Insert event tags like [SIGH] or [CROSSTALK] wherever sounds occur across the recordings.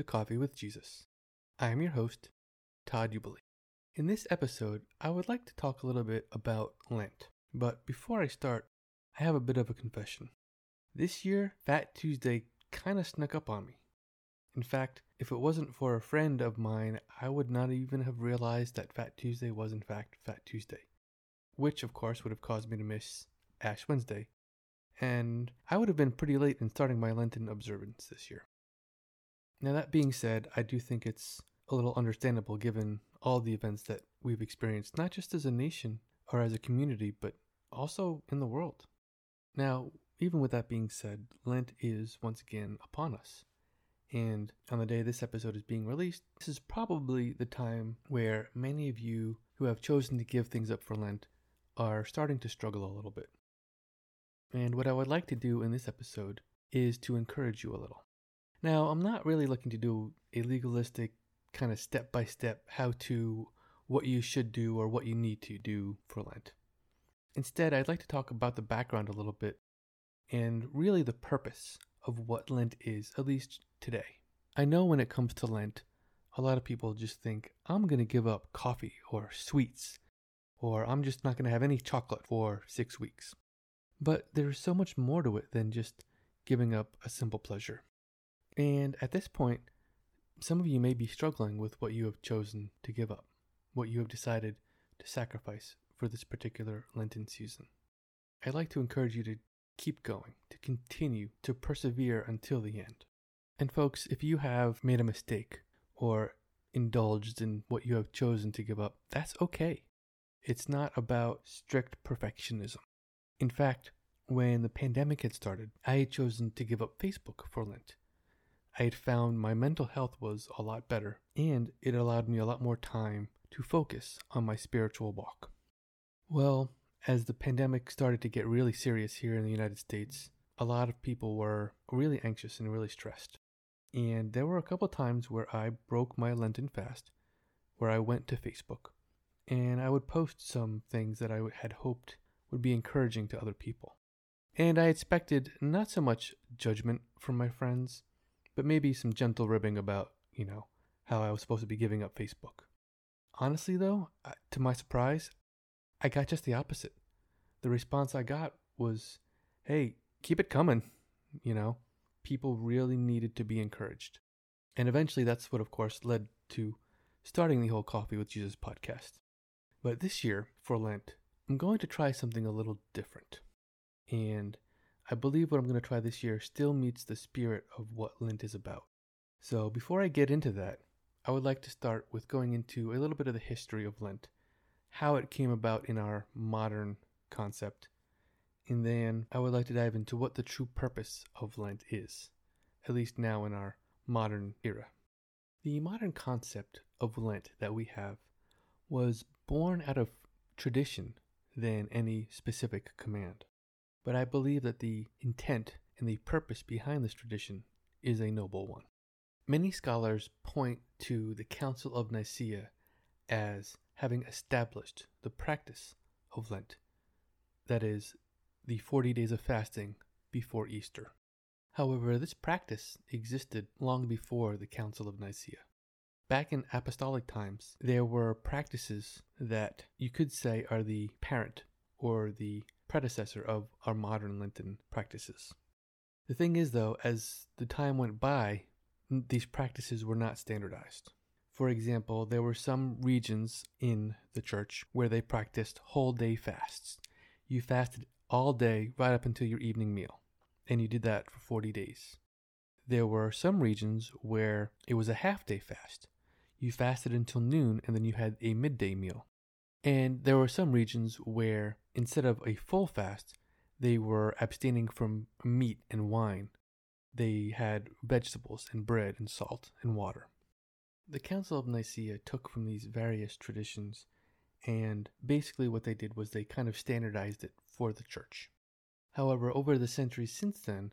to Coffee with Jesus. I am your host, Todd Jubilee. In this episode, I would like to talk a little bit about Lent. But before I start, I have a bit of a confession. This year, Fat Tuesday kind of snuck up on me. In fact, if it wasn't for a friend of mine, I would not even have realized that Fat Tuesday was in fact Fat Tuesday, which of course would have caused me to miss Ash Wednesday, and I would have been pretty late in starting my Lenten observance this year. Now, that being said, I do think it's a little understandable given all the events that we've experienced, not just as a nation or as a community, but also in the world. Now, even with that being said, Lent is once again upon us. And on the day this episode is being released, this is probably the time where many of you who have chosen to give things up for Lent are starting to struggle a little bit. And what I would like to do in this episode is to encourage you a little. Now, I'm not really looking to do a legalistic kind of step by step how to what you should do or what you need to do for Lent. Instead, I'd like to talk about the background a little bit and really the purpose of what Lent is, at least today. I know when it comes to Lent, a lot of people just think, I'm going to give up coffee or sweets, or I'm just not going to have any chocolate for six weeks. But there's so much more to it than just giving up a simple pleasure. And at this point, some of you may be struggling with what you have chosen to give up, what you have decided to sacrifice for this particular Lenten season. I'd like to encourage you to keep going, to continue to persevere until the end. And folks, if you have made a mistake or indulged in what you have chosen to give up, that's okay. It's not about strict perfectionism. In fact, when the pandemic had started, I had chosen to give up Facebook for Lent. I had found my mental health was a lot better, and it allowed me a lot more time to focus on my spiritual walk. Well, as the pandemic started to get really serious here in the United States, a lot of people were really anxious and really stressed. And there were a couple times where I broke my Lenten fast, where I went to Facebook, and I would post some things that I had hoped would be encouraging to other people. And I expected not so much judgment from my friends, but maybe some gentle ribbing about, you know, how I was supposed to be giving up Facebook. Honestly, though, to my surprise, I got just the opposite. The response I got was, hey, keep it coming. You know, people really needed to be encouraged. And eventually, that's what, of course, led to starting the whole Coffee with Jesus podcast. But this year, for Lent, I'm going to try something a little different. And I believe what I'm going to try this year still meets the spirit of what Lent is about. So before I get into that, I would like to start with going into a little bit of the history of Lent, how it came about in our modern concept, and then I would like to dive into what the true purpose of Lent is, at least now in our modern era. The modern concept of Lent that we have was born out of tradition than any specific command. But I believe that the intent and the purpose behind this tradition is a noble one. Many scholars point to the Council of Nicaea as having established the practice of Lent, that is, the 40 days of fasting before Easter. However, this practice existed long before the Council of Nicaea. Back in apostolic times, there were practices that you could say are the parent or the predecessor of our modern Lenten practices. The thing is, though, as the time went by, these practices were not standardized. For example, there were some regions in the church where they practiced whole day fasts. You fasted all day right up until your evening meal, and you did that for 40 days. There were some regions where it was a half day fast. You fasted until noon and then you had a midday meal. And there were some regions where instead of a full fast, they were abstaining from meat and wine. They had vegetables and bread and salt and water. The Council of Nicaea took from these various traditions, and basically what they did was they kind of standardized it for the church. However, over the centuries since then,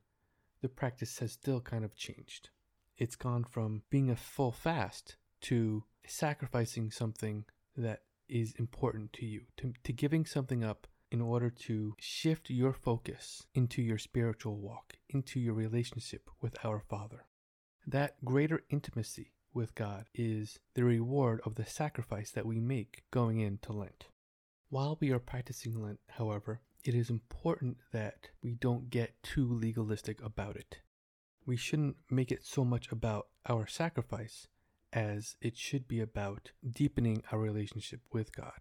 the practice has still kind of changed. It's gone from being a full fast to sacrificing something that is important to you, to, to giving something up in order to shift your focus into your spiritual walk, into your relationship with our Father. That greater intimacy with God is the reward of the sacrifice that we make going into Lent. While we are practicing Lent, however, it is important that we don't get too legalistic about it. We shouldn't make it so much about our sacrifice as it should be about deepening our relationship with God.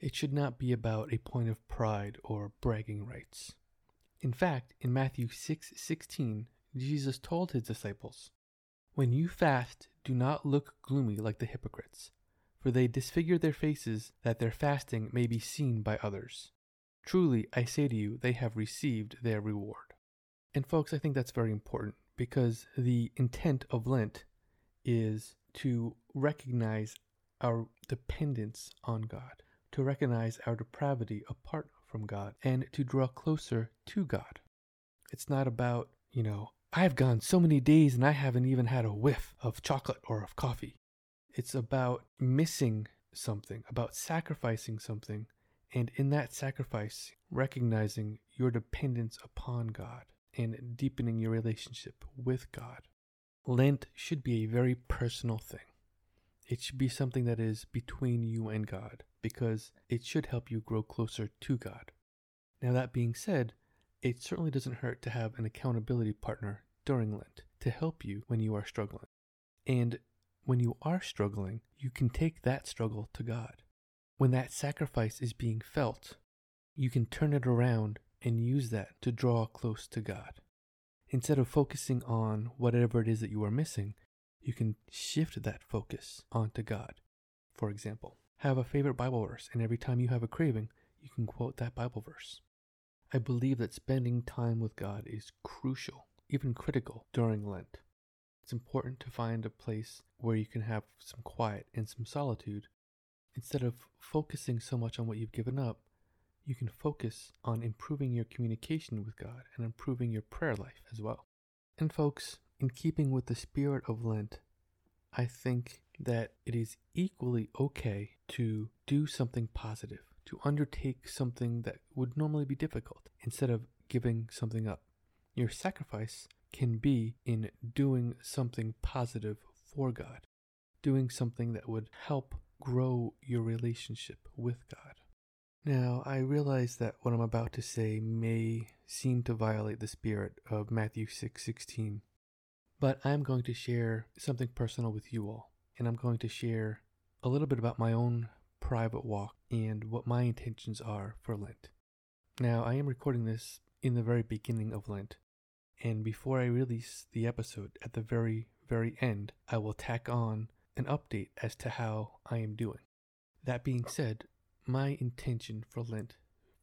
It should not be about a point of pride or bragging rights. In fact, in Matthew 6 16, Jesus told his disciples, When you fast, do not look gloomy like the hypocrites, for they disfigure their faces that their fasting may be seen by others. Truly, I say to you, they have received their reward. And, folks, I think that's very important because the intent of Lent is to recognize our dependence on God, to recognize our depravity apart from God, and to draw closer to God. It's not about, you know, I've gone so many days and I haven't even had a whiff of chocolate or of coffee. It's about missing something, about sacrificing something, and in that sacrifice, recognizing your dependence upon God and deepening your relationship with God. Lent should be a very personal thing. It should be something that is between you and God because it should help you grow closer to God. Now, that being said, it certainly doesn't hurt to have an accountability partner during Lent to help you when you are struggling. And when you are struggling, you can take that struggle to God. When that sacrifice is being felt, you can turn it around and use that to draw close to God. Instead of focusing on whatever it is that you are missing, you can shift that focus onto God. For example, have a favorite Bible verse, and every time you have a craving, you can quote that Bible verse. I believe that spending time with God is crucial, even critical, during Lent. It's important to find a place where you can have some quiet and some solitude. Instead of focusing so much on what you've given up, you can focus on improving your communication with God and improving your prayer life as well. And, folks, in keeping with the spirit of Lent, I think that it is equally okay to do something positive, to undertake something that would normally be difficult instead of giving something up. Your sacrifice can be in doing something positive for God, doing something that would help grow your relationship with God. Now, I realize that what I'm about to say may seem to violate the spirit of Matthew 6:16, but I'm going to share something personal with you all, and I'm going to share a little bit about my own private walk and what my intentions are for Lent. Now, I am recording this in the very beginning of Lent, and before I release the episode at the very, very end, I will tack on an update as to how I am doing. That being said, my intention for Lent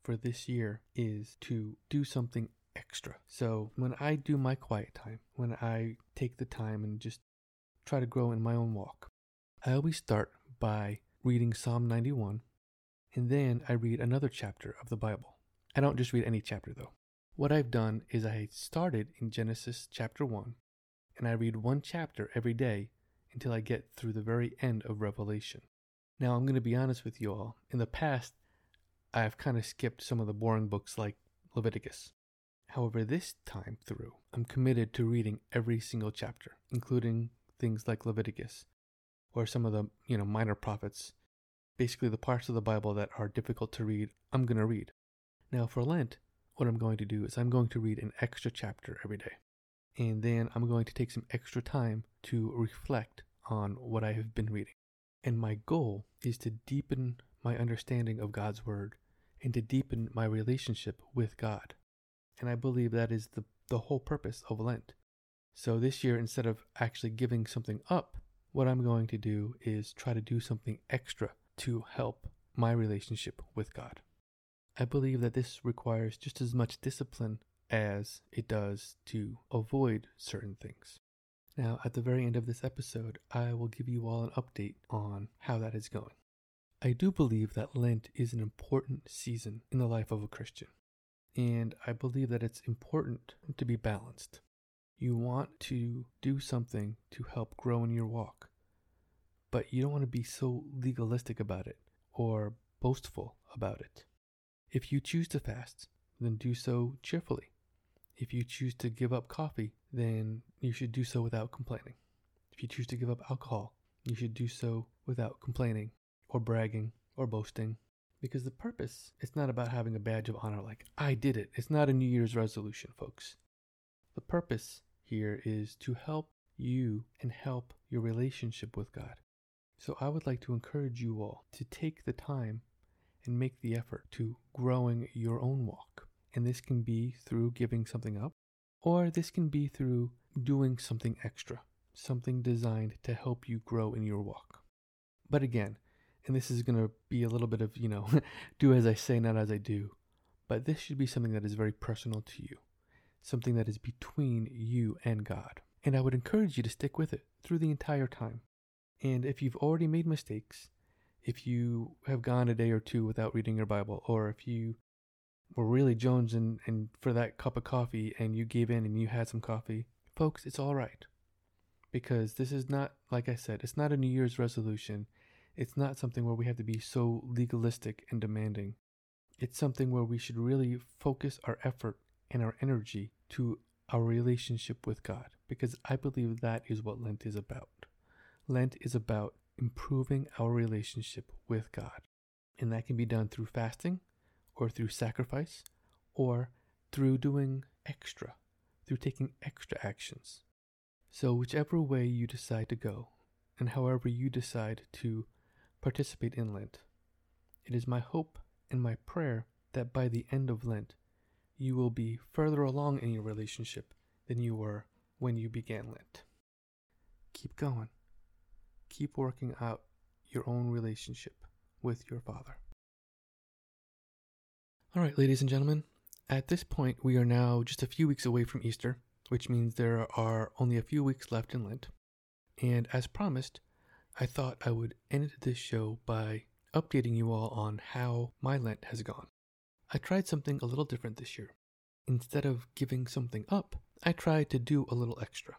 for this year is to do something extra. So when I do my quiet time, when I take the time and just try to grow in my own walk, I always start by reading Psalm 91 and then I read another chapter of the Bible. I don't just read any chapter though. What I've done is I started in Genesis chapter 1 and I read one chapter every day until I get through the very end of Revelation. Now, I'm going to be honest with you all. In the past, I've kind of skipped some of the boring books like Leviticus. However, this time through, I'm committed to reading every single chapter, including things like Leviticus or some of the, you know, minor prophets. Basically, the parts of the Bible that are difficult to read, I'm going to read. Now, for Lent, what I'm going to do is I'm going to read an extra chapter every day. And then I'm going to take some extra time to reflect on what I have been reading. And my goal is to deepen my understanding of God's Word and to deepen my relationship with God. And I believe that is the, the whole purpose of Lent. So this year, instead of actually giving something up, what I'm going to do is try to do something extra to help my relationship with God. I believe that this requires just as much discipline as it does to avoid certain things. Now, at the very end of this episode, I will give you all an update on how that is going. I do believe that Lent is an important season in the life of a Christian, and I believe that it's important to be balanced. You want to do something to help grow in your walk, but you don't want to be so legalistic about it or boastful about it. If you choose to fast, then do so cheerfully. If you choose to give up coffee, then you should do so without complaining. If you choose to give up alcohol, you should do so without complaining or bragging or boasting. Because the purpose, it's not about having a badge of honor like, I did it. It's not a New Year's resolution, folks. The purpose here is to help you and help your relationship with God. So I would like to encourage you all to take the time and make the effort to growing your own walk. And this can be through giving something up, or this can be through doing something extra, something designed to help you grow in your walk. But again, and this is going to be a little bit of, you know, [LAUGHS] do as I say, not as I do, but this should be something that is very personal to you, something that is between you and God. And I would encourage you to stick with it through the entire time. And if you've already made mistakes, if you have gone a day or two without reading your Bible, or if you were really jonesing and for that cup of coffee and you gave in and you had some coffee, folks, it's all right. Because this is not, like I said, it's not a New Year's resolution. It's not something where we have to be so legalistic and demanding. It's something where we should really focus our effort and our energy to our relationship with God, because I believe that is what Lent is about. Lent is about improving our relationship with God. And that can be done through fasting, or through sacrifice, or through doing extra, through taking extra actions. So, whichever way you decide to go, and however you decide to participate in Lent, it is my hope and my prayer that by the end of Lent, you will be further along in your relationship than you were when you began Lent. Keep going keep working out your own relationship with your Father. All right, ladies and gentlemen, at this point, we are now just a few weeks away from Easter, which means there are only a few weeks left in Lent. And as promised, I thought I would end this show by updating you all on how my Lent has gone. I tried something a little different this year. Instead of giving something up, I tried to do a little extra.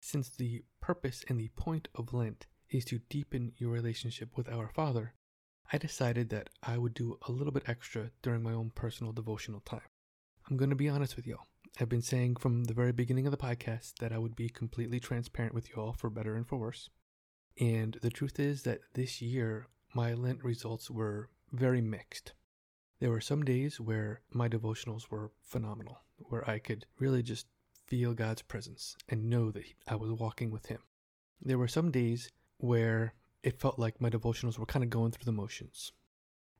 Since the purpose and the point of Lent is to deepen your relationship with our Father, I decided that I would do a little bit extra during my own personal devotional time. I'm going to be honest with y'all. I've been saying from the very beginning of the podcast that I would be completely transparent with y'all for better and for worse. And the truth is that this year, my Lent results were very mixed. There were some days where my devotionals were phenomenal, where I could really just feel God's presence and know that I was walking with Him. There were some days where it felt like my devotionals were kind of going through the motions.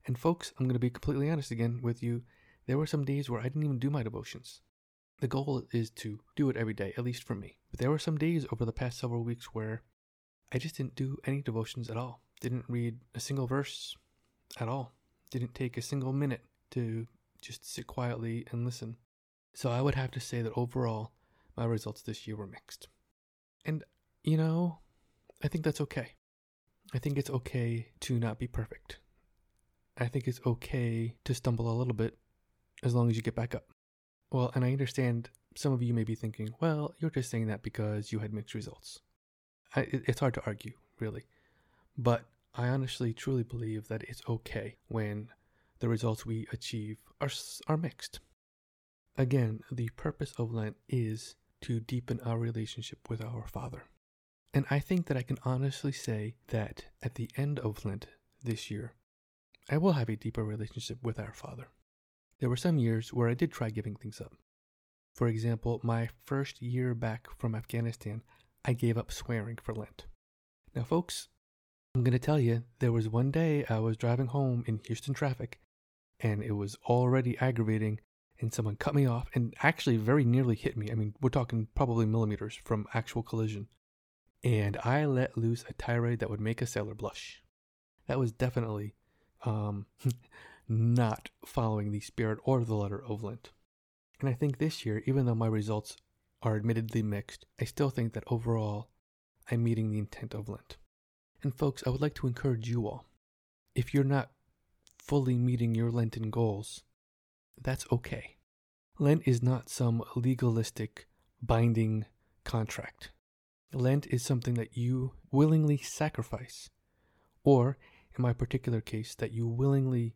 And folks, I'm going to be completely honest again with you. There were some days where I didn't even do my devotions. The goal is to do it every day, at least for me. But there were some days over the past several weeks where I just didn't do any devotions at all. Didn't read a single verse at all. Didn't take a single minute to just sit quietly and listen. So I would have to say that overall, my results this year were mixed. And, you know, I think that's okay. I think it's okay to not be perfect. I think it's okay to stumble a little bit as long as you get back up. Well, and I understand some of you may be thinking, well, you're just saying that because you had mixed results. I, it, it's hard to argue, really. But I honestly, truly believe that it's okay when the results we achieve are, are mixed. Again, the purpose of Lent is to deepen our relationship with our Father. And I think that I can honestly say that at the end of Lent this year, I will have a deeper relationship with our Father. There were some years where I did try giving things up. For example, my first year back from Afghanistan, I gave up swearing for Lent. Now, folks, I'm going to tell you, there was one day I was driving home in Houston traffic, and it was already aggravating, and someone cut me off and actually very nearly hit me. I mean, we're talking probably millimeters from actual collision and I let loose a tirade that would make a sailor blush. That was definitely um, [LAUGHS] not following the spirit or the letter of Lent. And I think this year, even though my results are admittedly mixed, I still think that overall I'm meeting the intent of Lent. And folks, I would like to encourage you all. If you're not fully meeting your Lenten goals, that's okay. Lent is not some legalistic, binding contract. Lent is something that you willingly sacrifice, or in my particular case, that you willingly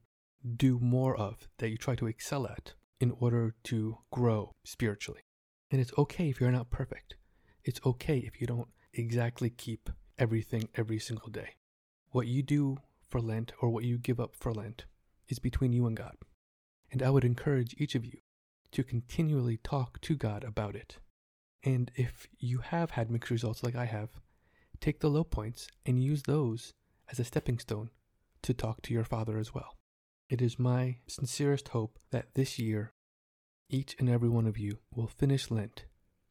do more of, that you try to excel at, in order to grow spiritually. And it's okay if you're not perfect. It's okay if you don't exactly keep everything every single day. What you do for Lent or what you give up for Lent is between you and God. And I would encourage each of you to continually talk to God about it. And if you have had mixed results like I have, take the low points and use those as a stepping stone to talk to your Father as well. It is my sincerest hope that this year, each and every one of you will finish Lent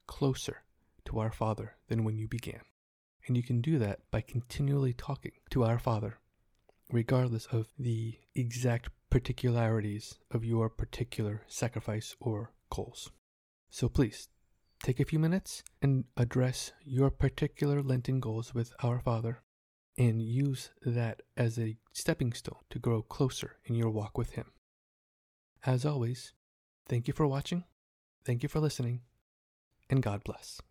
closer to our Father than when you began. And you can do that by continually talking to our Father, regardless of the exact particularities of your particular sacrifice or goals. So please take a few minutes and address your particular Lenten goals with our Father and use that as a stepping stone to grow closer in your walk with Him. As always, thank you for watching, thank you for listening, and God bless.